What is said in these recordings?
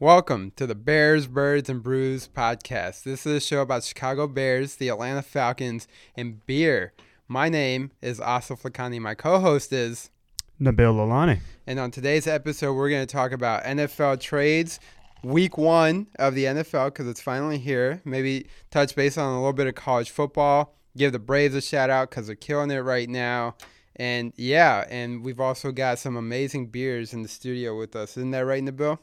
Welcome to the Bears, Birds, and Brews podcast. This is a show about Chicago Bears, the Atlanta Falcons, and beer. My name is Asif Lakani. My co-host is Nabil Lalani. And on today's episode, we're going to talk about NFL trades, week one of the NFL because it's finally here. Maybe touch base on a little bit of college football. Give the Braves a shout out because they're killing it right now. And yeah, and we've also got some amazing beers in the studio with us. Isn't that right, Nabil?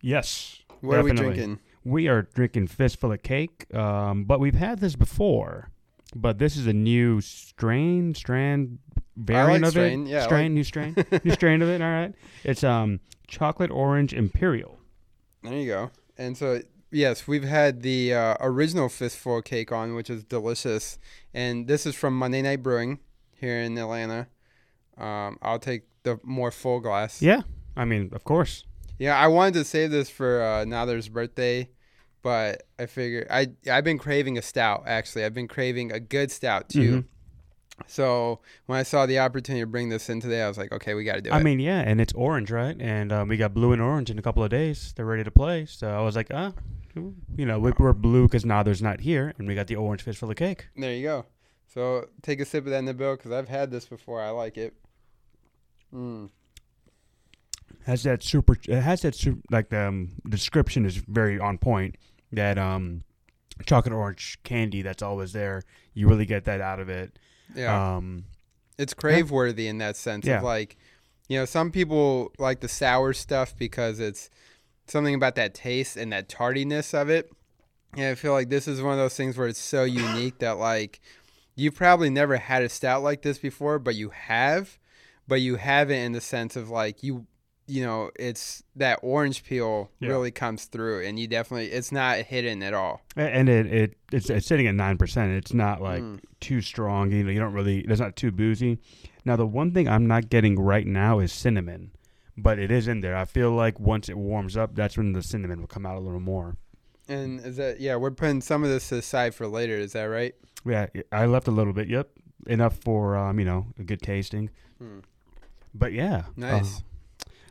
Yes. What definitely. are we drinking? We are drinking Fistful of Cake, um, but we've had this before. But this is a new strain, strand, variant like of strain. it. Yeah, strain, like. new strain, new strain of it. All right. It's um chocolate orange imperial. There you go. And so yes, we've had the uh, original fistful of cake on, which is delicious. And this is from Monday Night Brewing here in Atlanta. Um, I'll take the more full glass. Yeah, I mean, of course. Yeah, I wanted to save this for uh, Nather's birthday, but I figured I I've been craving a stout. Actually, I've been craving a good stout too. Mm-hmm. So when I saw the opportunity to bring this in today, I was like, okay, we got to do I it. I mean, yeah, and it's orange, right? And um, we got blue and orange in a couple of days. They're ready to play. So I was like, ah, you know, we, are blue because Nather's not here, and we got the orange for the cake. There you go. So take a sip of that, in the Nabil, because I've had this before. I like it. Mm. Has that super? It has that super, like the um, description is very on point. That um, chocolate orange candy that's always there. You really get that out of it. Yeah. Um, it's crave worthy yeah. in that sense yeah. of like, you know, some people like the sour stuff because it's something about that taste and that tardiness of it. And I feel like this is one of those things where it's so unique that like you've probably never had a stout like this before, but you have, but you have it in the sense of like you you know, it's that orange peel yeah. really comes through, and you definitely it's not hidden at all. And it, it it's, it's sitting at nine percent. It's not like mm. too strong. You know, you don't really. It's not too boozy. Now, the one thing I'm not getting right now is cinnamon, but it is in there. I feel like once it warms up, that's when the cinnamon will come out a little more. And is that yeah? We're putting some of this aside for later. Is that right? Yeah, I left a little bit. Yep, enough for um, you know a good tasting. Hmm. But yeah, nice. Uh,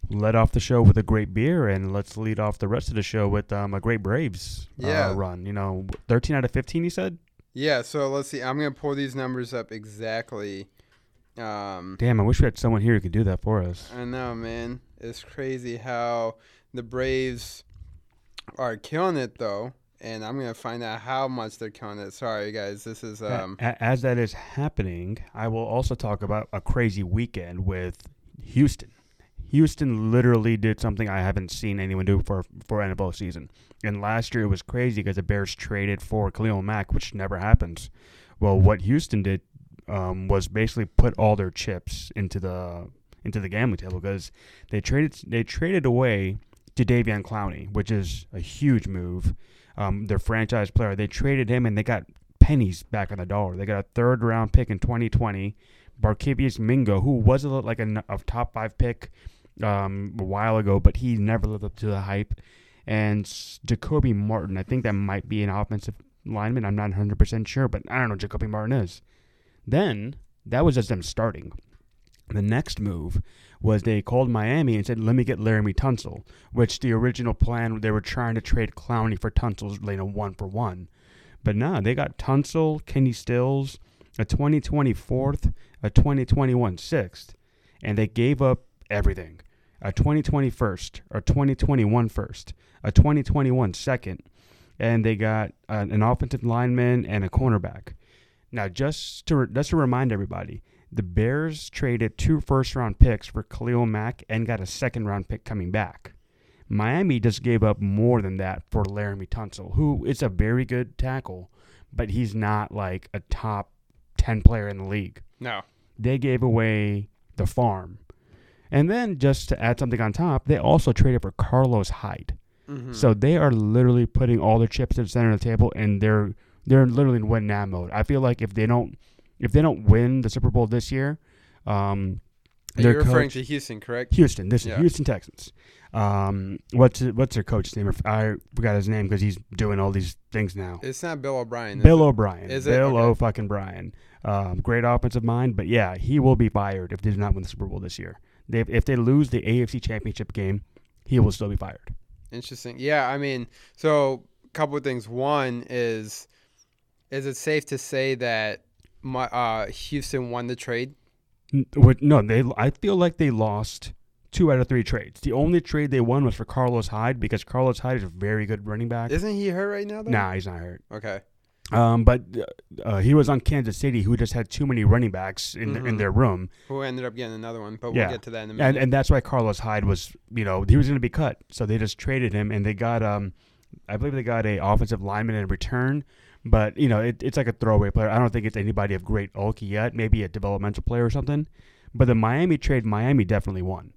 let off the show with a great beer, and let's lead off the rest of the show with um, a great Braves uh, yeah. run. You know, 13 out of 15, you said? Yeah, so let's see. I'm going to pull these numbers up exactly. Um, Damn, I wish we had someone here who could do that for us. I know, man. It's crazy how the Braves are killing it, though. And I'm going to find out how much they're killing it. Sorry, guys. This is. Um, As that is happening, I will also talk about a crazy weekend with Houston. Houston literally did something I haven't seen anyone do for for NFL season. And last year it was crazy because the Bears traded for Khalil Mack, which never happens. Well, what Houston did um, was basically put all their chips into the into the gambling table because they traded they traded away Jadeveon Clowney, which is a huge move. Um, their franchise player, they traded him and they got pennies back on the dollar. They got a third round pick in 2020. Barkevious Mingo, who was a, like a, a top five pick um, a while ago, but he never lived up to the hype. And Jacoby Martin, I think that might be an offensive lineman. I'm not 100% sure, but I don't know Jacoby Martin is. Then, that was just them starting. The next move was they called Miami and said, let me get Laremy Tunsil, which the original plan, they were trying to trade Clowney for Tunsil's you know, one for one. But nah, they got Tunsil, Kenny Stills, a 2020 fourth, a 2021 sixth, and they gave up everything a 2020 first, a 2021 first, a 2021 second, and they got an offensive lineman and a cornerback. Now, just to just to remind everybody, the Bears traded two first round picks for Khalil Mack and got a second round pick coming back. Miami just gave up more than that for Laremy Tunsil, who is a very good tackle, but he's not like a top 10 player in the league. No. They gave away the farm and then just to add something on top, they also traded for Carlos Hyde. Mm-hmm. So they are literally putting all their chips in the center of the table, and they're they're literally in win now mode. I feel like if they don't if they don't win the Super Bowl this year, um, you're referring to Houston, correct? Houston. This yeah. is Houston Texans. Um, what's what's their coach's name? I forgot his name because he's doing all these things now. It's not Bill O'Brien. Bill O'Brien. Is Bill it? Okay. O. Fucking Bryan. Um, great offensive mind, but yeah, he will be fired if they do not win the Super Bowl this year. They, if they lose the AFC Championship game, he will still be fired. Interesting. Yeah, I mean, so a couple of things. One is, is it safe to say that my, uh, Houston won the trade? No, they. I feel like they lost two out of three trades. The only trade they won was for Carlos Hyde because Carlos Hyde is a very good running back. Isn't he hurt right now? Though? Nah, he's not hurt. Okay. Um, but uh, he was on Kansas City, who just had too many running backs in mm-hmm. in their room. Who ended up getting another one, but we'll yeah. get to that in a minute. And, and that's why Carlos Hyde was, you know, he was going to be cut, so they just traded him, and they got, um, I believe they got a offensive lineman in return, but you know, it, it's like a throwaway player. I don't think it's anybody of great bulk yet. Maybe a developmental player or something. But the Miami trade, Miami definitely won.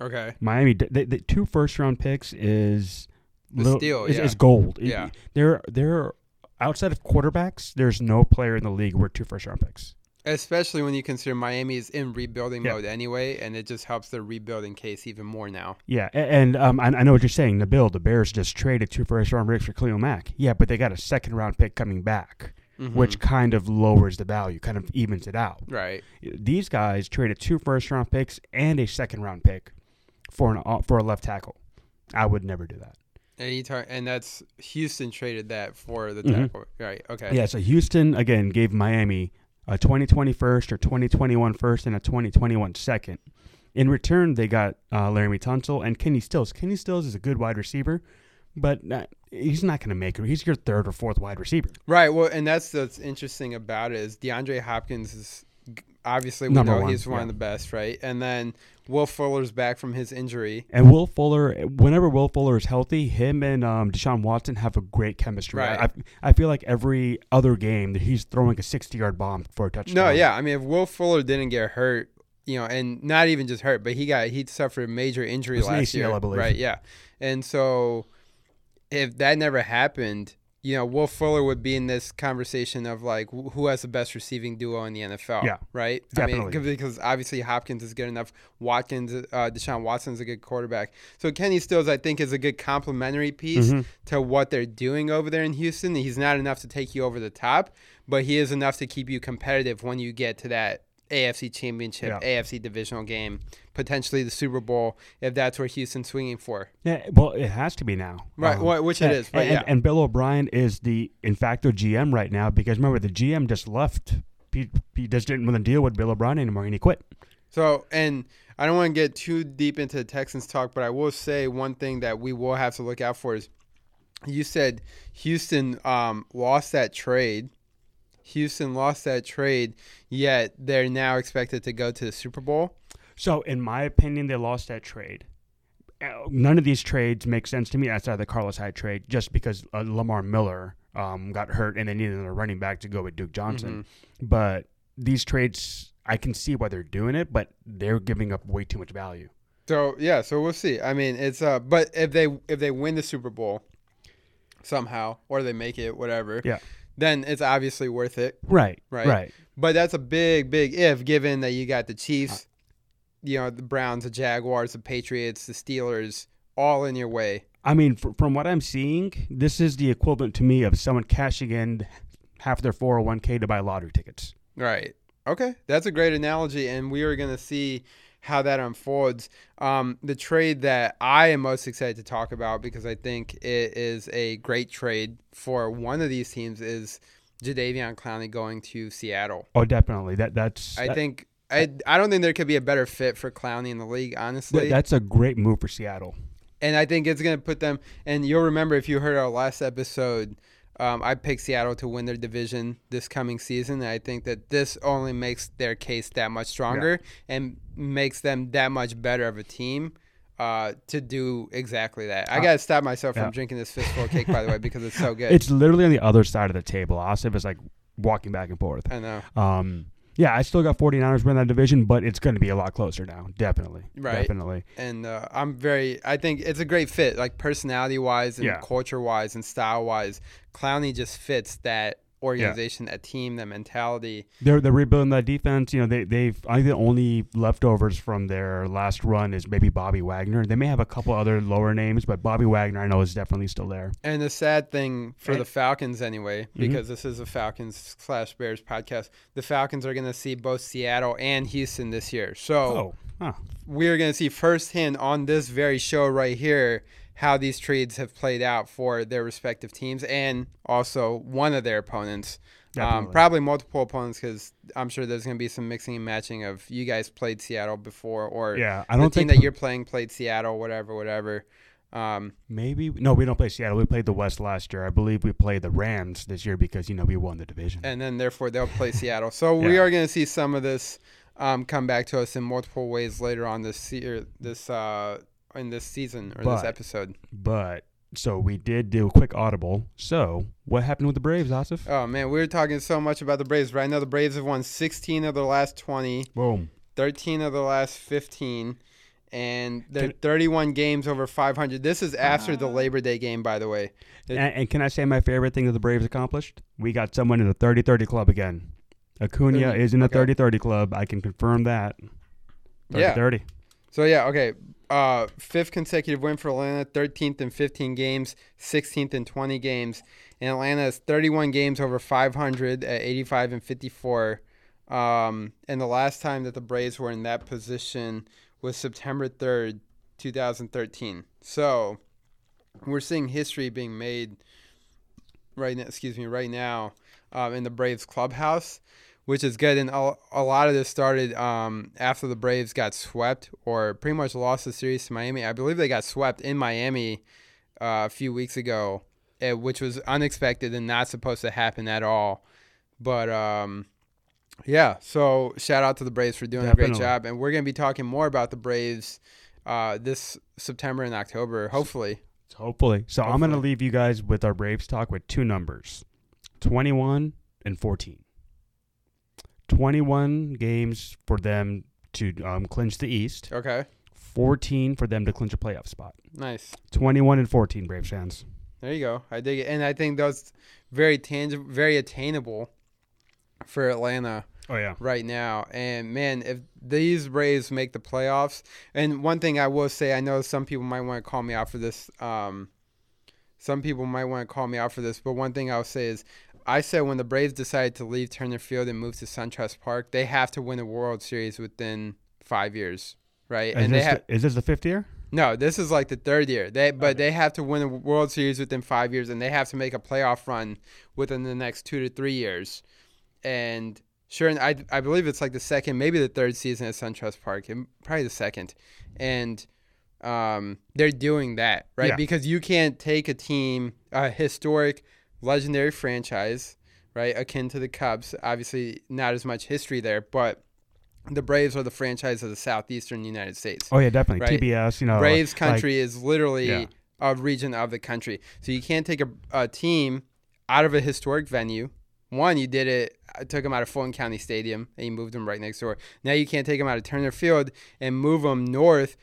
Okay. Miami, the, the two first round picks is the little, steal, is, yeah. is gold. Yeah. They're they're outside of quarterbacks, there's no player in the league worth two first round picks. Especially when you consider Miami is in rebuilding yeah. mode anyway, and it just helps the rebuilding case even more now. Yeah, and, um, I, I, know what you're saying. The Bill, the Bears just traded two first round picks for Khalil Mack. Yeah, but they got a second round pick coming back, mm-hmm. which kind of lowers the value, kind of evens it out. Right. These guys traded two first round picks and a second round pick for an uh, for a left tackle. I would never do that. And he tar- and that's Houston traded that for the mm-hmm. tackle, right? Okay. Yeah. So Houston again gave Miami a 2020 first or 2021 first and a 2021 second. In return, they got uh, Laremy Tunsil and Kenny Stills. Kenny Stills is a good wide receiver, but not, he's not going to make it. He's your third or fourth wide receiver. Right. Well, and that's what's interesting about it is DeAndre Hopkins is obviously we Number know one, he's one yeah. of the best, right? And then Will Fuller's back from his injury. And Will Fuller, whenever Will Fuller is healthy, him and um, Deshaun Watson have a great chemistry. Right. I, I feel like every other game that he's throwing a 60 yard bomb for a touchdown. No, yeah. I mean, if Will Fuller didn't get hurt, you know, and not even just hurt, but he got he suffered a major injury last ACL, year, right? Yeah, and so if that never happened, you know, Will Fuller would be in this conversation of like who has the best receiving duo in the NFL. Yeah, right. Definitely. I mean, because obviously Hopkins is good enough. Watkins, uh, Deshaun Watson's a good quarterback. So Kenny Stills, I think, is a good complementary piece mm-hmm. to what they're doing over there in Houston. He's not enough to take you over the top, but he is enough to keep you competitive when you get to that AFC Championship, yeah. AFC divisional game, potentially the Super Bowl, if that's where Houston's swinging for. Yeah, well, it has to be now, right? Um, well, which it is, right? And, yeah. and, Bill O'Brien is the in facto GM right now because remember the GM just left. He, he just didn't want to deal with Bill O'Brien anymore, and he quit. So, and I don't want to get too deep into the Texans talk, but I will say one thing that we will have to look out for is you said Houston um, lost that trade Houston lost that trade, yet they're now expected to go to the Super Bowl. So, in my opinion, they lost that trade. Uh, none of these trades make sense to me outside of the Carlos Hyde trade, just because uh, Lamar Miller um, got hurt and they needed a running back to go with Duke Johnson. Mm-hmm. But these trades, I can see why they're doing it, but they're giving up way too much value. So yeah, so we'll see. I mean, it's uh, but if they if they win the Super Bowl somehow or they make it, whatever, yeah, then it's obviously worth it. Right. Right. Right. But that's a big, big if given that you got the Chiefs, you know, the Browns, the Jaguars, the Patriots, the Steelers all in your way. I mean, from what I'm seeing, this is the equivalent to me of someone cashing in half their 401k to buy lottery tickets. Right. Okay. That's a great analogy. And we are going to see how that unfolds. Um, the trade that I am most excited to talk about because I think it is a great trade for one of these teams is Jadeveon Clowney going to Seattle. Oh, definitely. That that's. I that, think I I don't think there could be a better fit for Clowney in the league. Honestly, that's a great move for Seattle. And I think it's going to put them. And you'll remember if you heard our last episode um, I picked Seattle to win their division this coming season. And I think that this only makes their case that much stronger yeah. and makes them that much better of a team uh, to do exactly that. I uh, got to stop myself yeah. from drinking this fistful of cake, by the way, because it's so good. It's literally on the other side of the table. Asif is like walking back and forth. I know. Um, yeah, I still got 49ers win that division, but it's going to be a lot closer now. Definitely. Right. Definitely. And uh, I'm very, I think it's a great fit, like personality wise and yeah. culture wise and style wise. Clowney just fits that organization, yeah. that team, that mentality. They're they're rebuilding that defense. You know, they they've I think the only leftovers from their last run is maybe Bobby Wagner. They may have a couple other lower names, but Bobby Wagner I know is definitely still there. And the sad thing for and, the Falcons anyway, mm-hmm. because mm-hmm. this is a Falcons slash Bears podcast, the Falcons are going to see both Seattle and Houston this year. So oh, huh. we are going to see firsthand on this very show right here how these trades have played out for their respective teams and also one of their opponents. Um, probably multiple opponents because I'm sure there's going to be some mixing and matching of you guys played Seattle before or yeah, I don't the team think that you're playing played Seattle, whatever, whatever. Um, maybe no, we don't play Seattle. We played the West last year. I believe we played the Rams this year because you know we won the division, and then therefore they'll play Seattle. So yeah. we are going to see some of this um, come back to us in multiple ways later on this year, this uh, in this season or but, this episode. But so we did do a quick audible. So what happened with the Braves, Asif? Oh man, we were talking so much about the Braves. Right now, the Braves have won 16 of their last 20. Boom. 13 of the last 15 and they're 31 games over 500. This is after the Labor Day game, by the way. And, and, can I say my favorite thing that the Braves accomplished? We got someone in the 30-30 club again. Acuna is in the 30-30 club. I can confirm that. 30-30. Yeah. So yeah, okay. Uh, fifth consecutive win for Atlanta, 13th in 15 games, 16th in 20 games. And Atlanta has 31 games over 500 at 85 and 54. Um, and the last time that the Braves were in that position was September 3rd, 2013. So we're seeing history being made right now, excuse me, right now um, in the Braves clubhouse, which is good. And a, a lot of this started um, after the Braves got swept or pretty much lost the series to Miami. I believe they got swept in Miami uh, a few weeks ago, eh, which was unexpected and not supposed to happen at all. But um, yeah, so shout out to the Braves for doing Definitely. a great job, and we're gonna be talking more about the Braves uh, this September and October, hopefully. Hopefully. So hopefully. I'm gonna leave you guys with our Braves talk with two numbers, 21 and 14. 21 games for them to um, clinch the East. Okay. 14 for them to clinch a playoff spot. Nice. 21 and 14 Braves fans. There you go. I dig it, and I think those very tangible, very attainable for Atlanta. Oh yeah. Right now, and man, if these Braves make the playoffs, and one thing I will say, I know some people might want to call me out for this. Um, some people might want to call me out for this, but one thing I'll say is, I said when the Braves decided to leave Turner Field and move to SunTrust Park, they have to win a World Series within five years, right? Is and they have. The, is this the fifth year? No, this is like the third year. They but okay. they have to win a World Series within five years, and they have to make a playoff run within the next two to three years and sure, and I I believe it's like the second, maybe the third season at SunTrust Park, and probably the second, and um, they're doing that right yeah. because you can't take a team, a historic, legendary franchise, right, akin to the Cubs. Obviously, not as much history there, but the Braves are the franchise of the southeastern United States. Oh yeah, definitely. Right? TBS, you know, Braves country like, is literally yeah. a region of the country. So you can't take a, a team out of a historic venue. One, you did it I took them out of Fulton County Stadium and you moved them right next door. Now you can't take them out of Turner Field and move them north,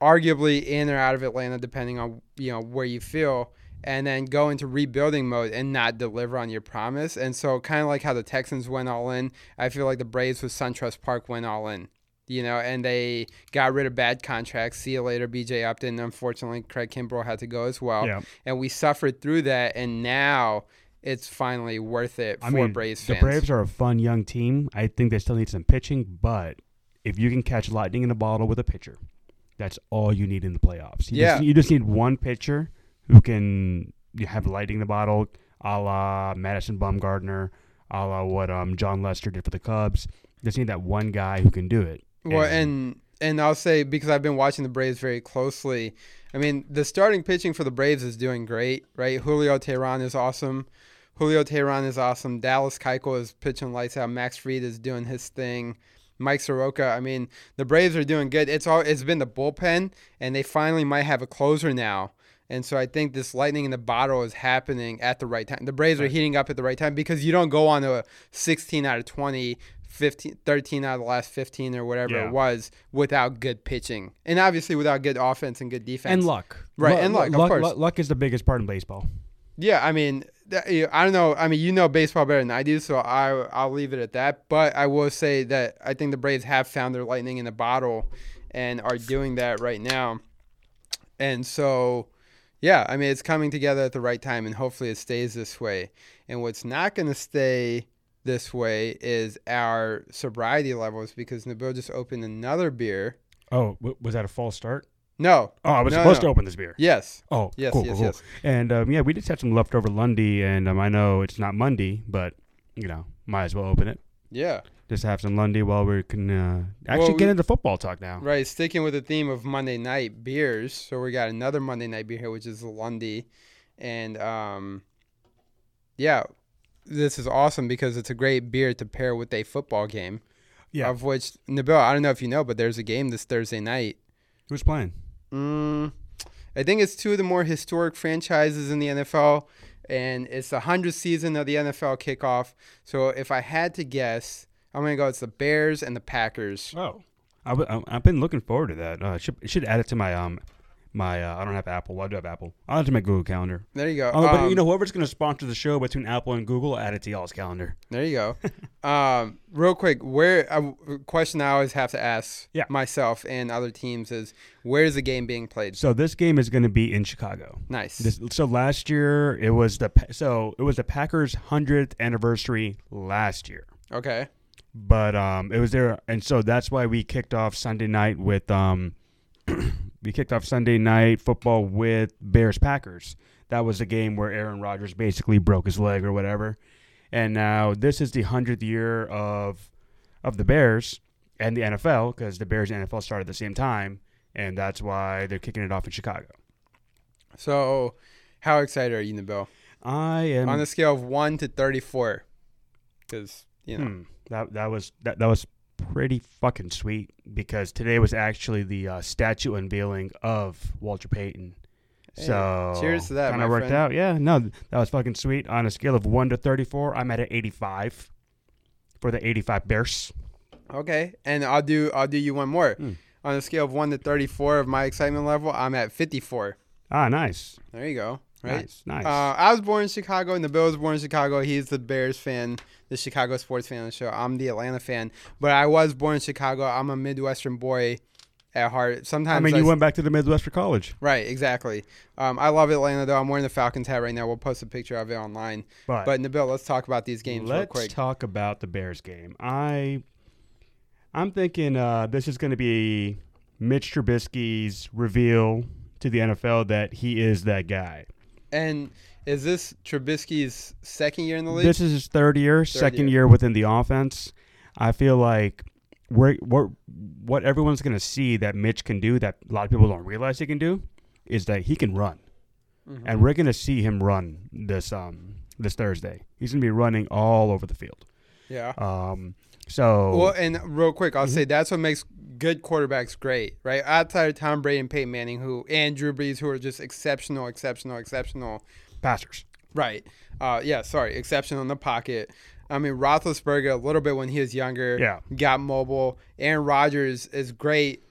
arguably in or out of Atlanta, depending on you know where you feel, and then go into rebuilding mode and not deliver on your promise. And so, kind of like how the Texans went all in, I feel like the Braves with SunTrust Park went all in. You know, and they got rid of bad contracts. See you later, BJ Upton. Unfortunately, Craig Kimbrel had to go as well. Yeah. And we suffered through that. And now it's finally worth it I for mean, Braves fans. The Braves are a fun young team. I think they still need some pitching, but if you can catch lightning in a bottle with a pitcher, that's all you need in the playoffs. You yeah. Just, you just need one pitcher who can you have lightning in the bottle, a la Madison Bumgarner, a la what um, Jon Lester did for the Cubs. Just need that one guy who can do it. Well, and, and and I'll say because I've been watching the Braves very closely. I mean, the starting pitching for the Braves is doing great, right? Julio Teheran is awesome. Julio Teheran is awesome. Dallas Keuchel is pitching lights out. Max Fried is doing his thing. Mike Soroka. I mean, the Braves are doing good. It's all it's been the bullpen, and they finally might have a closer now. And so I think this lightning in the bottle is happening at the right time. The Braves are heating up at the right time because you don't go on to a 16 out of 20, 15, 13 out of the last 15 or whatever yeah. it was without good pitching. And obviously without good offense and good defense. And luck. Right, L- and luck, luck, of course. Luck is the biggest part in baseball. Yeah, I mean, I don't know. I mean, you know baseball better than I do, so I I'll leave it at that. But I will say that I think the Braves have found their lightning in the bottle, and are doing that right now. And so, yeah, I mean, it's coming together at the right time, and hopefully it stays this way. And what's not going to stay this way is our sobriety levels because Nabil just opened another beer. Oh, was that a false start? No. Oh, I was No, supposed no. to open this beer. Yes. Oh, Yes, cool, yes, cool, cool. yes. And um, yeah, we just had some leftover Lundy, and um, I know it's not Monday, but you know, might as well open it. Yeah. Just have some Lundy while we can uh, actually Well, get into football talk now. Right. Sticking with the theme of Monday night beers, so we got another Monday night beer here, which is Lundy, and um, yeah, this is awesome because it's a great beer to pair with a football game. Yeah. Of which Nabil, I don't know if you know, but there's a game this Thursday night. Who's playing? Mm, I think it's two of the more historic franchises in the NFL, and it's the hundredth season of the NFL kickoff. So if I had to guess, I'm gonna go. It's the Bears and the Packers. Oh, I w- I- I've been looking forward to that. Uh, should should add it to my um my uh, I don't have Apple. Well, I do have Apple. I'll add it to my Google Calendar. There you go. Oh, but Um, you know whoever's going to sponsor the show between Apple and Google, add it to y'all's calendar. There you go. um, real quick, where a question I always have to ask Yeah. myself and other teams is where's the game being played? So this game is going to be in Chicago. Nice. This, so last year it was the so it was the Packers' hundredth anniversary last year, okay. But um it was there, and so that's why we kicked off Sunday night with um we kicked off Sunday night football with Bears Packers. That was the game where Aaron Rodgers basically broke his leg or whatever, and now this is the hundredth year of of the Bears and the NFL because the Bears and NFL started at the same time, and that's why they're kicking it off in Chicago. So, how excited are you, Nabil? I am On a scale of one to thirty-four, because you know. Hmm. That that was that that was pretty fucking sweet because today was actually the uh, statue unveiling of Walter Payton. Hey, so cheers to that, Kind of worked friend. out. Yeah, no, that was fucking sweet. On a scale of one to thirty-four, I'm at an eighty-five for the eighty-five Bears. Okay, and I'll do I'll do you one more. Hmm. On a scale of one to thirty-four of my excitement level, I'm at fifty-four. Ah, nice, There you go. Right. nice, nice. Uh, I was born in Chicago, and the Bill was born in Chicago. He's the Bears fan, the Chicago sports fan of the show. I'm the Atlanta fan, but I was born in Chicago. I'm a Midwestern boy at heart. Sometimes I mean, you s- went back to the Midwest for college, right, exactly. Um, I love Atlanta though. I'm wearing the Falcons hat right now. We'll post a picture of it online. but, But Nabil, let's talk about these games real let's quick. talk about the Bears game. I, I'm thinking uh, this is going to be Mitch Trubisky's reveal to the NFL that he is that guy. And is this Trubisky's second year in the league? This is his third year, second year. year within the offense. I feel like we're, we're, what everyone's going to see that Mitch can do that a lot of people don't realize he can do is that he can run. Mhm. And we're going to see him run this um this Thursday. He's going to be running all over the field. Yeah. Um so Well, and real quick, I'll Mhm. say that's what makes good quarterbacks great, right? Outside of Tom Brady and Peyton Manning, who and Drew Brees, who are just exceptional, exceptional, exceptional. passers. Right. Uh, yeah. Sorry, exceptional in the pocket. I mean, Roethlisberger a little bit when he was younger. Yeah. Got mobile. Aaron Rodgers is great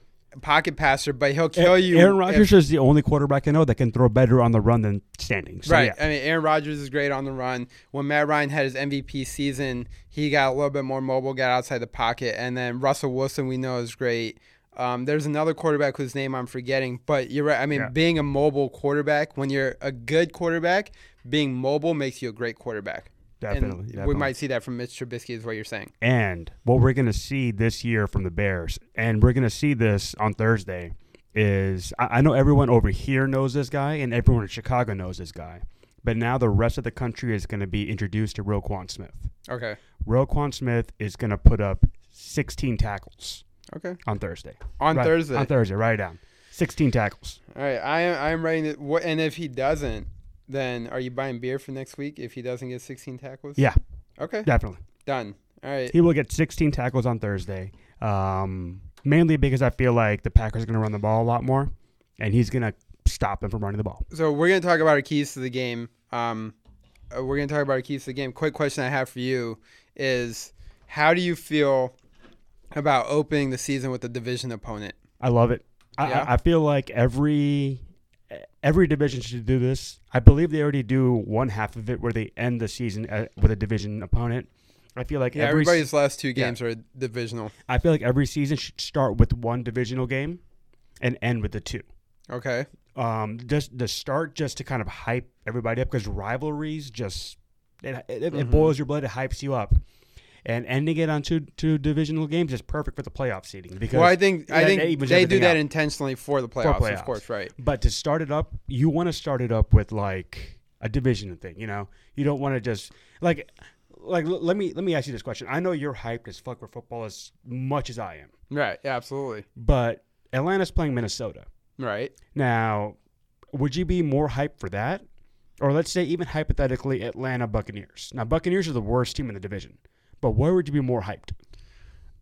pocket passer, but he'll kill you. Aaron if- Rodgers is the only quarterback I know that can throw better on the run than standing. So, right. yeah. I mean, Aaron Rodgers is great on the run. When Matt Ryan had his MVP season, he got a little bit more mobile, got outside the pocket. And then Russell Wilson, we know, is great. Um, there's another quarterback whose name I'm forgetting, but you're right. I mean, Yeah. being a mobile quarterback, when you're a good quarterback, being mobile makes you a great quarterback. Definitely. definitely. we might see that from Mitch Trubisky, is what you're saying. And what we're going to see this year from the Bears, and we're going to see this on Thursday, is I, I know everyone over here knows this guy, and everyone in Chicago knows this guy. But now the rest of the country is going to be introduced to Roquan Smith. Okay. Roquan Smith is going to put up 16 tackles Okay. on Thursday. On Right- Thursday. On Thursday, write it down. 16 tackles. All right. I am. I am writing it. What? And if he doesn't, then are you buying beer for next week? If he doesn't get 16 tackles. Yeah, Okay. definitely. Done. All right. He will get 16 tackles on Thursday. Um, mainly because I feel like the Packers are going to run the ball a lot more, and he's going to stop them from running the ball. So we're gonna talk about our keys to the game. Um, uh, we're gonna talk about our keys to the game. Quick question I have for you is, how do you feel about opening the season with a division opponent? I love it. I, Yeah? I, I feel like every every division should do this. I believe they already do one half of it where they end the season at, with a division opponent. I feel like Yeah, every everybody's last two yeah. games are divisional. I feel like every season should start with one divisional game and end with the two. Okay. um, just the start just to kind of hype everybody up because rivalries just it, it, it Mhm. boils your blood, it hypes you up. And ending it on two two divisional games is perfect for the playoff seeding because well, I think I think they do that intentionally for the playoffs, playoffs. of course, right? But to start it up, you want to start it up with like a division thing. You know, you don't want to just like like let me let me ask you this question. I know you're hyped as fuck for football as much as I am, Right, yeah, absolutely. but Atlanta's playing Minnesota Right. now. Would you be more hyped for that, or let's say even hypothetically Atlanta Buccaneers? Now Buccaneers are the worst team in the division, but where would you be more hyped?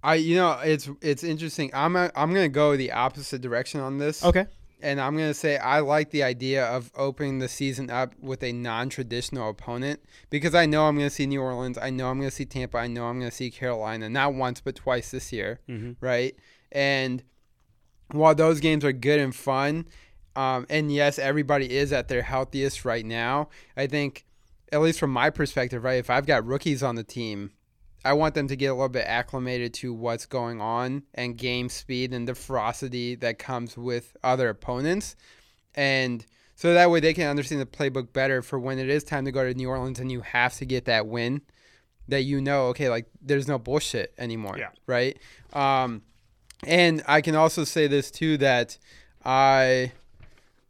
I you know, it's it's interesting. I'm a, I'm going to go the opposite direction on this. Okay. And I'm going to say I like the idea of opening the season up with a non-traditional opponent because I know I'm going to see New Orleans, I know I'm going to see Tampa, I know I'm going to see Carolina, not once but twice this year. Mm-hmm. right? And while those games are good and fun, um, and yes, everybody is at their healthiest right now, I think, at least from my perspective, right, if I've got rookies on the team, I want them to get a little bit acclimated to what's going on and game speed and the ferocity that comes with other opponents. And so that way they can understand the playbook better for when it is time to go to New Orleans and you have to get that win that you know, okay, like there's no bullshit anymore. Yeah. Right. Um, and I can also say this too that I,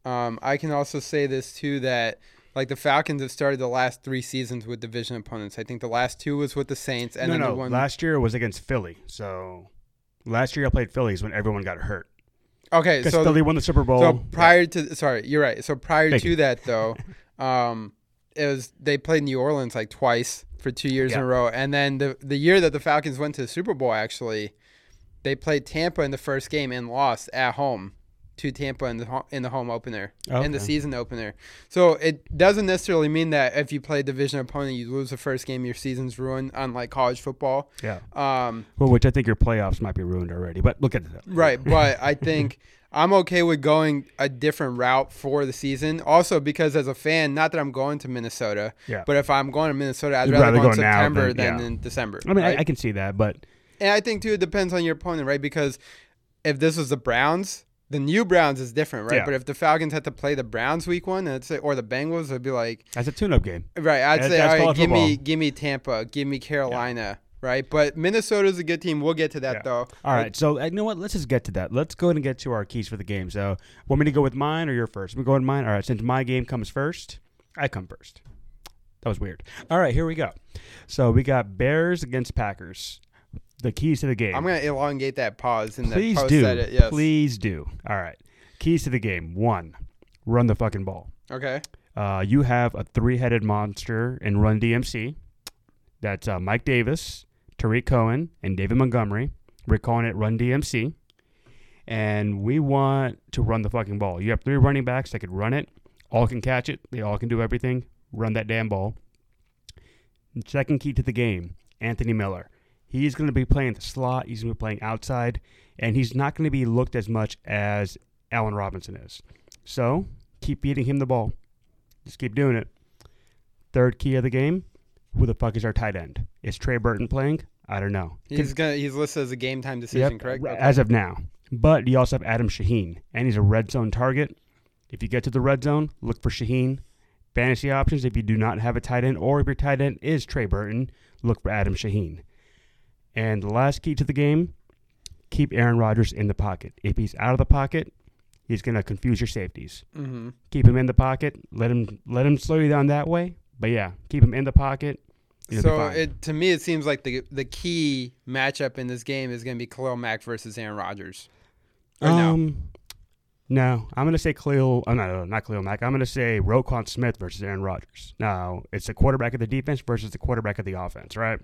um, I can also say this too that like the Falcons have started the last three seasons with division opponents. I think the last two was with the Saints, and no, then no. one. Last year was against Philly. So last year I played Phillies when everyone got hurt. okay, so Philly won the Super Bowl. so prior to sorry, you're right. So prior Thank to you. that though, um, it was they played New Orleans like twice for two years in a row, and then the the year that the Falcons went to the Super Bowl actually, they played Tampa in the first game and lost at home to Tampa in the ho- in the home opener in the season opener. So it doesn't necessarily mean that if you play a division opponent, you lose the first game, your season's ruined. Unlike college football, yeah. um, Well, which I think your playoffs might be ruined already. But look at that. Right, but I think I'm okay with going a different route for the season. Also, because as a fan, not that I'm going to Minnesota, Yeah. but if I'm going to Minnesota, I'd rather, rather go in September than- than, yeah. in December. I mean, right? I, I can see that, but and I think too, it depends on your opponent, right? Because if this was the Browns, the new Browns is different, right? Yeah. But if the Falcons had to play the Browns week one, and say, or the Bengals, it'd be like, that's a tune-up game. right? I'd That's- say, that's all right, give me, give me Tampa, give me Carolina, right? But Minnesota's a good team. We'll get to that Yeah. though. All right, so uh, you know what? Let's just get to that. Let's go ahead and get to our keys for the game. So, want me to go with mine or your first? We go with mine. All right, since my game comes first, I come first. That was weird. All right, here we go. So we got Bears against Packers. The keys to the game. I'm gonna elongate that pause in Please the post do. edit. Yes. Please do. All right. Keys to the game. One, run the fucking ball. Okay. Uh, you have a three-headed monster in Run DMC. That's uh, Mike Davis, Tarik Cohen, and David Montgomery. We're calling it Run DMC, and we want to run the fucking ball. You have three running backs that could run it. All can catch it. They all can do everything. Run that damn ball. Second key to the game, Anthony Miller. He's going to be playing the slot. He's going to be playing outside, and he's not going to be looked as much as Allen Robinson is. So keep feeding him the ball. Just keep doing it. Third key of the game. Who the fuck is our tight end? Is Trey Burton playing? I don't know. He's gonna he's listed as a game time decision, Yep, correct? As of now. But you also have Adam Shaheen, and he's a red zone target. If you get to the red zone, look for Shaheen. Fantasy options, if you do not have a tight end, or if your tight end is Trey Burton, look for Adam Shaheen. And the last key to the game, keep Aaron Rodgers in the pocket. If he's out of the pocket, he's going to confuse your safeties. mm-hmm. Keep him in the pocket. Let him let him slow you down that way. But yeah, keep him in the pocket. So it to me it seems like the the key matchup in this game is gonna be Khalil Mack versus Aaron Rodgers. Or no? um, no, I'm gonna say Khalil. Oh, no, no, not Khalil Mack. I'm gonna say Roquan Smith versus Aaron Rodgers. Now it's the quarterback of the defense versus the quarterback of the offense, right?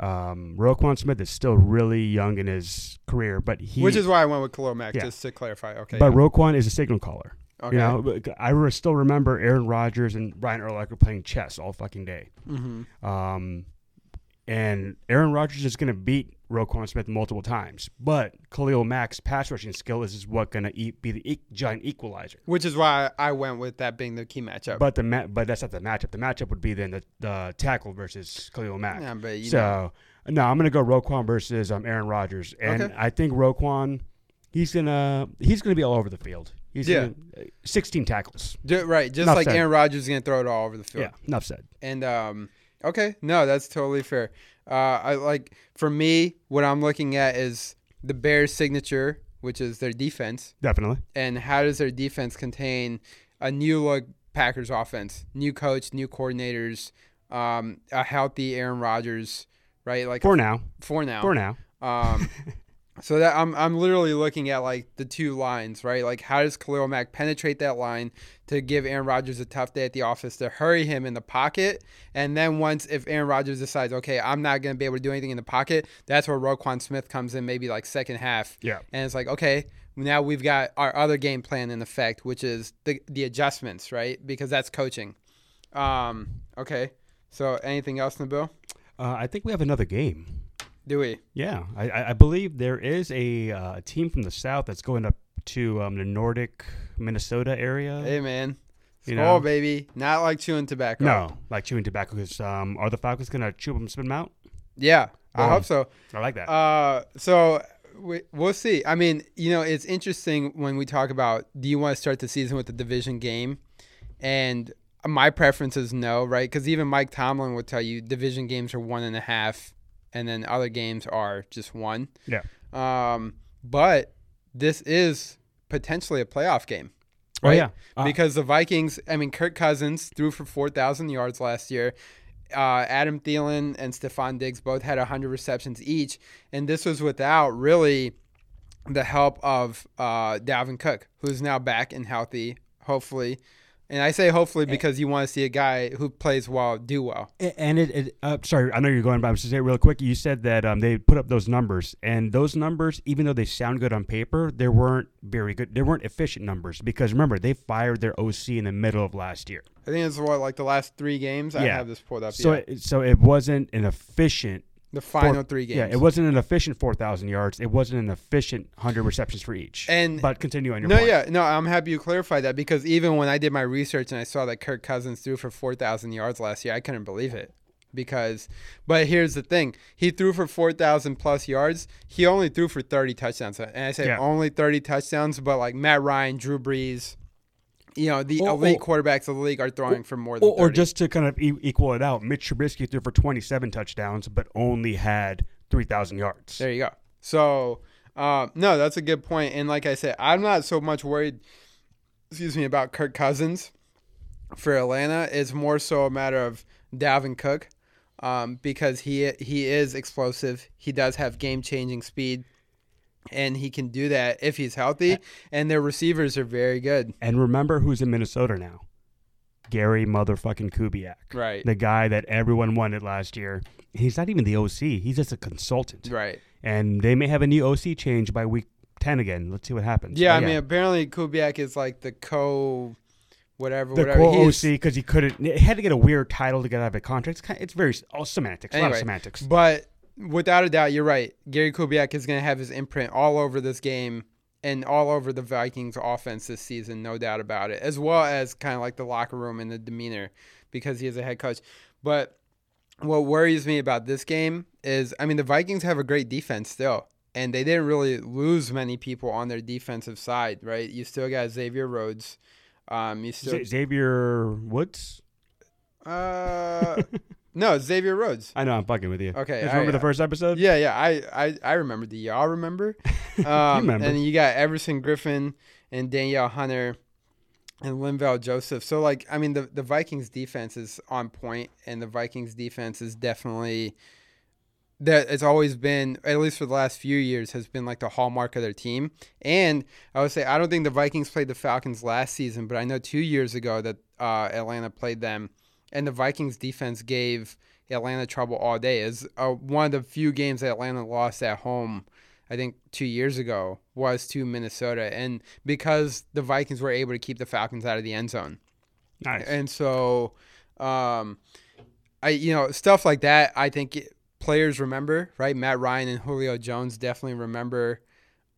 Um, Roquan Smith is still really young in his career, but he, Which is why I went with Khalil Mack, Yeah. just to clarify. Okay. but Roquan is a signal caller. okay. You know, I re- still remember Aaron Rodgers and Brian Urlacher playing chess all fucking day. mm-hmm. Um, and Aaron Rodgers is going to beat Roquan Smith multiple times, but Khalil Mack's pass rushing skill is, what going to be the e- giant equalizer. Which is why I went with that being the key matchup. But the ma- but that's not the matchup. The matchup would be then the, the tackle versus Khalil Mack. yeah, but you know, so no, I'm going to go Roquan versus um, Aaron Rodgers, and Okay. I think Roquan he's gonna he's gonna be all over the field. He's Yeah. gonna, 16 tackles. right, just Enough like said. Aaron Rodgers is gonna throw it all over the field. Yeah, enough said. And um, Okay, no, that's totally fair. Uh, I like for me, what I'm looking at is the Bears' signature, which is their defense, Definitely. and how does their defense contain a new look Packers offense, new coach, new coordinators, um, a healthy Aaron Rodgers, right? Like For now. for now, For now. um, so that I'm I'm literally looking at like the two lines, right? Like how does Khalil Mack penetrate that line to give Aaron Rodgers a tough day at the office to hurry him in the pocket, and then once if Aaron Rodgers decides, okay, I'm not gonna be able to do anything in the pocket, that's where Roquan Smith comes in, maybe like second half, Yeah. and it's like okay. Now we've got our other game plan in effect, which is the the adjustments, right? Because that's coaching. Um, okay. So anything else, Nabil? Uh, I think we have another game. Do we? Yeah, I- I, believe there is a uh, team from the south that's going up to um, the Nordic Minnesota area. Hey man, You Skol know? baby, not like chewing tobacco. no, like chewing tobacco. 'cause, um, are the Falcons gonna chew them, spit them out? Yeah, I hope so. I like that. Uh, so we, we'll see. I mean, you know, it's interesting when we talk about do you want to start the season with a division game, and my preference is no, right? Because even Mike Tomlin would tell you division games are one and a half, and then other games are just one. Yeah. Um, but this is potentially a playoff game. oh right? yeah, Uh, because the Vikings, I mean, Kirk Cousins threw for 4,000 yards last year. Uh, Adam Thielen and Stefon Diggs both had 100 receptions each. And this was without really the help of uh, Dalvin Cook, who's now back and healthy, hopefully. And I say hopefully because you want to see a guy who plays well do well. And it, it uh, sorry, I know you're going, but I'm just say it real quick. You said that um, they put up those numbers, and those numbers, even though they sound good on paper, they weren't very good. They weren't efficient numbers because remember they fired their OC in the middle of last year, I think it's what, like the last three games? I have this pulled up. so yeah. it, so it wasn't an efficient. The final four- three games. Yeah, it wasn't an efficient four thousand yards. It wasn't an efficient hundred receptions for each. And- but continue on your No, point. yeah, no, I'm happy you clarified that because even when I did my research and I saw that Kirk Cousins threw for 4,000 yards last year, I couldn't believe it. Because, but here's the thing: he threw for 4,000 plus yards. He only threw for 30 touchdowns, and I say Yeah. only 30 touchdowns. But like Matt Ryan, Drew Brees, you know, the Or- elite or- quarterbacks of the league are throwing for more than Or, or just to kind of e- equal it out, Mitch Trubisky threw for twenty seven touchdowns, but only had three thousand yards. There you go. So, uh, no, that's a good point. And like I said, I'm not so much worried, excuse me, about Kirk Cousins for Atlanta. It's more so a matter of Dalvin Cook um, because he he is explosive. He does have game changing speed. And he can do that if he's healthy, and their receivers are very good. And remember who's in Minnesota now? Gary motherfucking Kubiak. Right. The guy that everyone wanted last year. He's not even the OC. He's just a consultant. Right. And they may have a new OC change by week 10 again. Let's see what happens. Yeah, But I mean, apparently Kubiak is like the co, whatever, the whatever. OC because he couldn't. He had to get a weird title to get out of a contract. It's, kind it's very all semantics. A lot of semantics. But without a doubt, you're right. Gary Kubiak is going to have his imprint all over this game and all over the Vikings offense this season, no doubt about it, as well as kind of like the locker room and the demeanor because he is a head coach. But what worries me about this game is, I mean, the Vikings have a great defense still, and they didn't really lose many people on their defensive side, right? You still got Xavier Rhodes. Um, you still, Xavier Woods. uh, no, Xavier Rhodes. I know I'm fucking with you. Okay, Just I- remember the first episode? Yeah, yeah, I, I, I remember. Do y'all remember? Um, remember. And you got Everson Griffen and Danielle Hunter and Linval Joseph. So, like, I mean, the, the Vikings defense is on point, and the Vikings defense is definitely that it's always been, at least for the last few years, has been like the hallmark of their team. And I would say, I don't think the Vikings played the Falcons last season, but I know two years ago that uh, Atlanta played them, and the Vikings defense gave Atlanta trouble all day. Is uh, one of the few games that Atlanta lost at home. I think two years ago was to Minnesota, and because the Vikings were able to keep the Falcons out of the end zone, Nice. and so, um, I you know stuff like that. I think it, players remember, right? Matt Ryan and Julio Jones definitely remember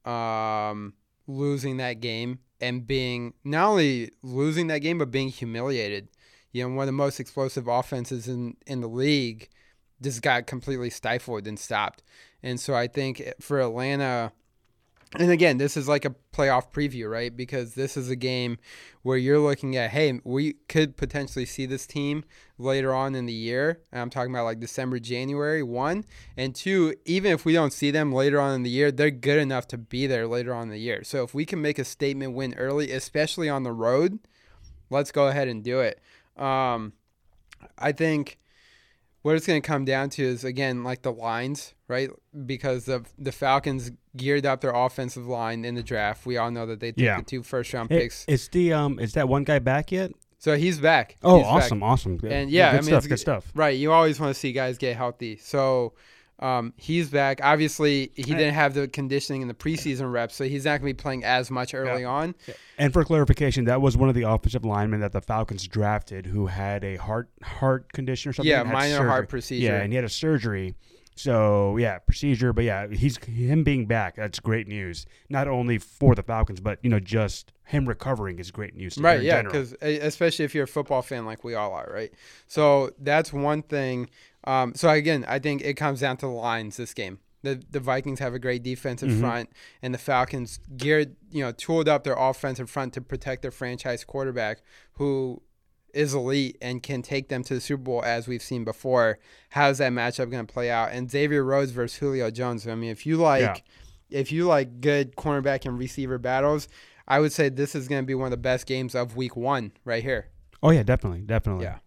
um, losing that game and being not only losing that game but being humiliated. You know, one of the most explosive offenses in in the league just got completely stifled and stopped. And so I think for Atlanta, and again, this is like a playoff preview, right? Because this is a game where you're looking at, hey, we could potentially see this team later on in the year. And I'm talking about like December, January, one. And two, even if we don't see them later on in the year, they're good enough to be there later on in the year. So if we can make a statement win early, especially on the road, let's go ahead and do it. Um, I think what it's going to come down to is again like the lines, right? Because the the Falcons geared up their offensive line in the draft. We all know that they took yeah. the two first round picks. It, is the um is that one guy back yet? So he's back. Oh, he's awesome, back. awesome. And yeah, good I mean, stuff, good stuff. Right, you always want to see guys get healthy. So um, he's back. Obviously, he didn't have the conditioning in the preseason reps, so he's not going to be playing as much early yeah. on. And for clarification, that was one of the offensive linemen that the Falcons drafted who had a heart heart condition or something. Yeah, minor surgery. heart procedure. Yeah, and he had a surgery. So yeah, procedure. But yeah, he's him being back. That's great news. Not only for the Falcons, but you know, just him recovering is great news. Right. Yeah. Because especially if you're a football fan like we all are, right? So that's one thing. Um, so again, I think it comes down to the lines this game. The, the Vikings have a great defensive mm-hmm. front, and the Falcons geared, you know, tooled up their offensive front to protect their franchise quarterback, who is elite and can take them to the Super Bowl as we've seen before. How's that matchup going to play out? And Xavier Rhodes versus Julio Jones. I mean, if you like, yeah. if you like good cornerback and receiver battles, I would say this is going to be one of the best games of Week One right here. Oh yeah, definitely, definitely. Yeah.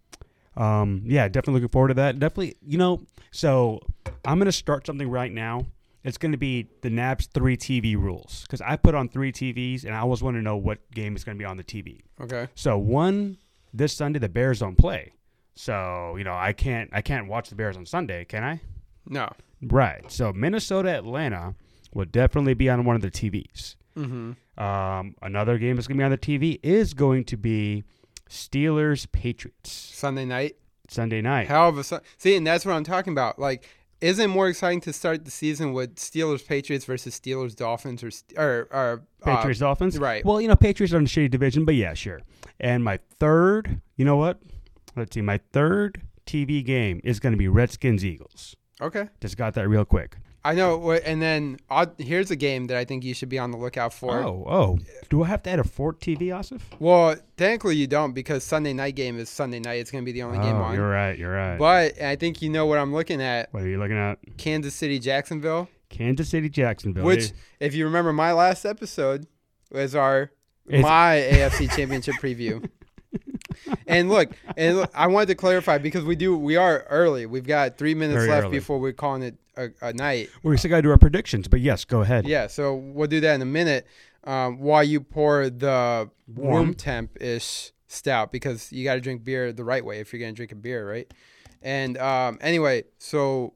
Um, yeah, definitely looking forward to that. Definitely, you know. So I'm going to start something right now. It's going to be the Nabs three TV rules because I put on three TVs and I always want to know what game is going to be on the TV. Okay. So one this Sunday the Bears don't play. So, you know, I can't I can't watch the Bears on Sunday, can I? No. Right. So Minnesota Atlanta will definitely be on one of the TVs. Mm-hmm. Um, another game that's going to be on the TV is going to be Steelers Patriots Sunday night. Sunday night. Hell of a su- see, and that's what I'm talking about. Like isn't it more exciting to start the season with Steelers Patriots versus Steelers Dolphins or or, or uh, Patriots Dolphins? Right. Well, you know, Patriots are in a shitty division, but yeah, sure. And my third, you know what? Let's see, my third TV game is going to be Redskins Eagles. Okay. Just got that real quick. I know, and then I'll, here's a game that I think you should be on the lookout for. Oh, oh, do I have to add a Fort TV, Asif? Well, technically you don't because Sunday night game is Sunday night. It's going to be the only oh, game on. You're right. You're right. But I think you know what I'm looking at. What are you looking at? Kansas City, Jacksonville. Kansas City, Jacksonville. Which, if you remember, my last episode was our it's, my AFC Championship preview. and look, and look, I wanted to clarify because we do we are early. We've got three minutes Very left early. before we're calling it a, a night. We still got to do our predictions, but yes, go ahead. Yeah, so we'll do that in a minute. Um, while you pour the Warm. room temp ish stout because you got to drink beer the right way if you're gonna drink a beer, right? And um, anyway, so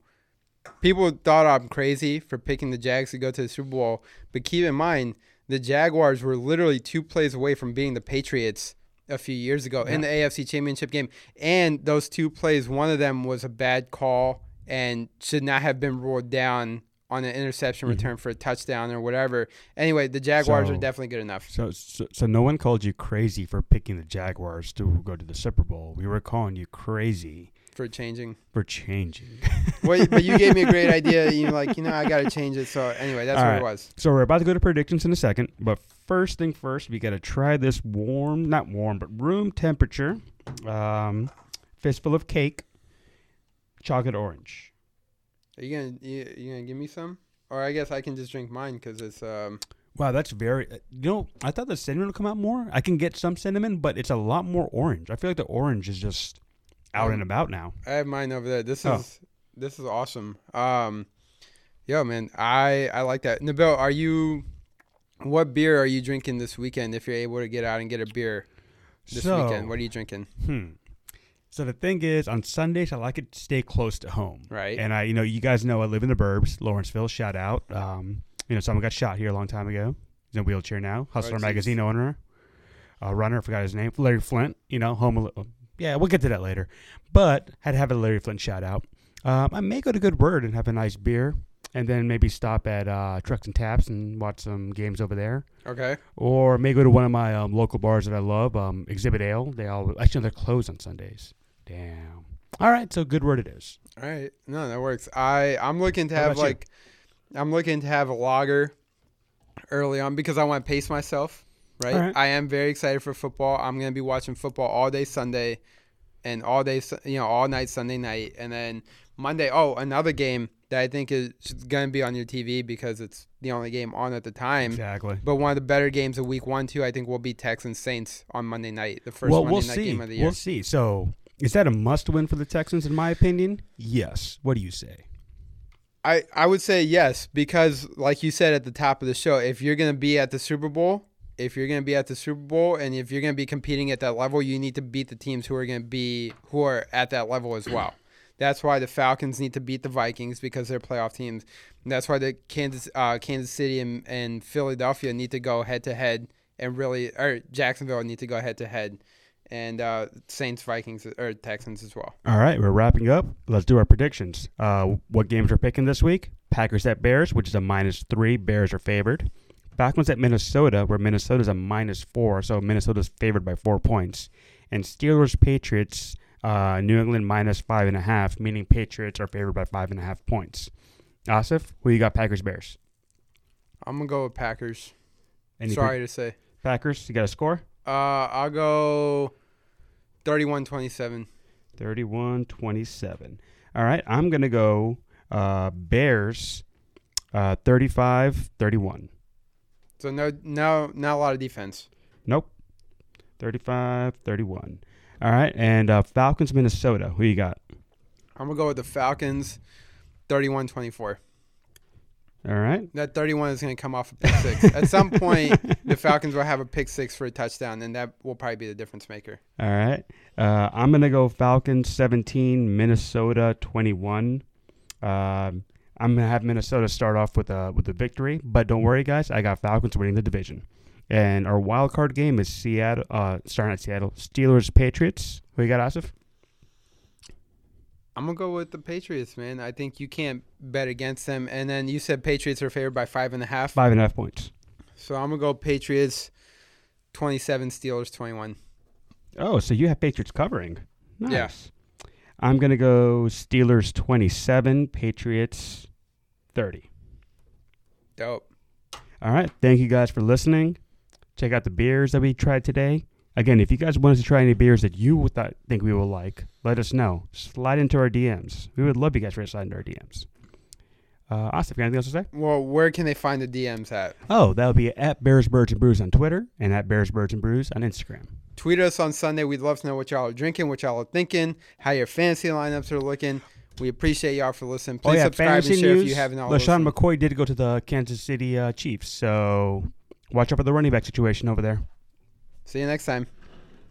people thought I'm crazy for picking the Jags to go to the Super Bowl, but keep in mind the Jaguars were literally two plays away from being the Patriots a few years ago yeah. in the AFC Championship game. And those two plays, one of them was a bad call and should not have been ruled down on an interception mm-hmm. return for a touchdown or whatever. Anyway, the Jaguars so, are definitely good enough. So, so, so no one called you crazy for picking the Jaguars to go to the Super Bowl. We were calling you crazy for changing. For changing. well, but you gave me a great idea. You like, you know, I got to change it. So anyway, that's All what right. it was. So we're about to go to predictions in a second, but first thing first, we got to try this warm, not warm, but room temperature, um, fistful of cake, chocolate orange. Are you gonna you, you gonna give me some, or I guess I can just drink mine because it's um. Wow, that's very. Uh, you know, I thought the cinnamon would come out more. I can get some cinnamon, but it's a lot more orange. I feel like the orange is just out um, and about now. I have mine over there. This oh. is this is awesome. Um, yo, man, I I like that. Nabil, are you? What beer are you drinking this weekend? If you're able to get out and get a beer this so, weekend, what are you drinking? Hmm. So the thing is, on Sundays, I like it to stay close to home. Right. And I, you know, you guys know I live in the burbs, Lawrenceville. Shout out. Um, you know, someone got shot here a long time ago. He's in a wheelchair now. Hustler magazine owner, uh, runner. I forgot his name. Larry Flynt. You know, home. Yeah, we'll get to that later. But I had to have a Larry Flynt shout out. Um, I may go to Good Word and have a nice beer, and then maybe stop at uh, Trucks and Taps and watch some games over there. Okay. Or may go to one of my um, local bars that I love, um, Exhibit Ale. They all actually they're closed on Sundays. Damn. All right, so good word it is. All right, no, that works. I I'm looking to have like, you? I'm looking to have a lager early on because I want to pace myself. Right? right? I am very excited for football. I'm going to be watching football all day Sunday, and all day, you know, all night Sunday night, and then Monday. Oh, another game that I think is going to be on your TV because it's the only game on at the time. Exactly. But one of the better games of Week One, too, I think will be Texans Saints on Monday night, the first well, Monday we'll night see. game of the year. We'll see. So, is that a must-win for the Texans? In my opinion, yes. What do you say? I, I would say yes because, like you said at the top of the show, if you're going to be at the Super Bowl, if you're going to be at the Super Bowl, and if you're going to be competing at that level, you need to beat the teams who are going to be who are at that level as well. That's why the Falcons need to beat the Vikings because they're playoff teams. And that's why the Kansas uh, Kansas City and, and Philadelphia need to go head to head and really, or Jacksonville need to go head to head, and uh, Saints, Vikings, or Texans as well. All right, we're wrapping up. Let's do our predictions. Uh, what games we're picking this week? Packers at Bears, which is a minus three. Bears are favored. Falcons at Minnesota, where Minnesota's a minus four, so Minnesota's favored by four points. And Steelers Patriots uh, New England minus five and a half, meaning Patriots are favored by five and a half points. Asif, who you got? Packers Bears. I'm gonna go with Packers. Any Sorry to say. Packers. You got a score? Uh, I'll go 31-27. 31-27. All right, I'm gonna go uh, Bears. Uh, 35-31. So no, no, not a lot of defense. Nope. 35-31. All right, and uh, Falcons, Minnesota. Who you got? I'm gonna go with the Falcons, 31-24. All right. That 31 is going to come off a pick six. At some point, the Falcons will have a pick six for a touchdown, and that will probably be the difference maker. All right. Uh, I'm going to go Falcons 17, Minnesota 21. Uh, I'm going to have Minnesota start off with a with a victory, but don't worry, guys. I got Falcons winning the division. And our wild card game is Seattle. Uh, starting at Seattle, Steelers Patriots. Who you got, Asif? I'm gonna go with the Patriots, man. I think you can't bet against them. And then you said Patriots are favored by five and a half. Five and a half points. So I'm gonna go Patriots, twenty-seven. Steelers, twenty-one. Oh, so you have Patriots covering? Nice. Yeah. I'm gonna go Steelers twenty-seven, Patriots thirty. Dope. All right. Thank you guys for listening. Check out the beers that we tried today. Again, if you guys want us to try any beers that you th- think we will like, let us know. Slide into our DMs. We would love you guys to slide into our DMs. Uh, Austin, anything else to say? Well, where can they find the DMs at? Oh, that would be at Bears, Birds, and Brews on Twitter and at Bears, Birds, and Brews on Instagram. Tweet us on Sunday. We'd love to know what y'all are drinking, what y'all are thinking, how your fantasy lineups are looking. We appreciate y'all for listening. Please oh, yeah, subscribe and share news, if you haven't already. LeSean McCoy did go to the Kansas City uh, Chiefs, so watch out for the running back situation over there. See you next time.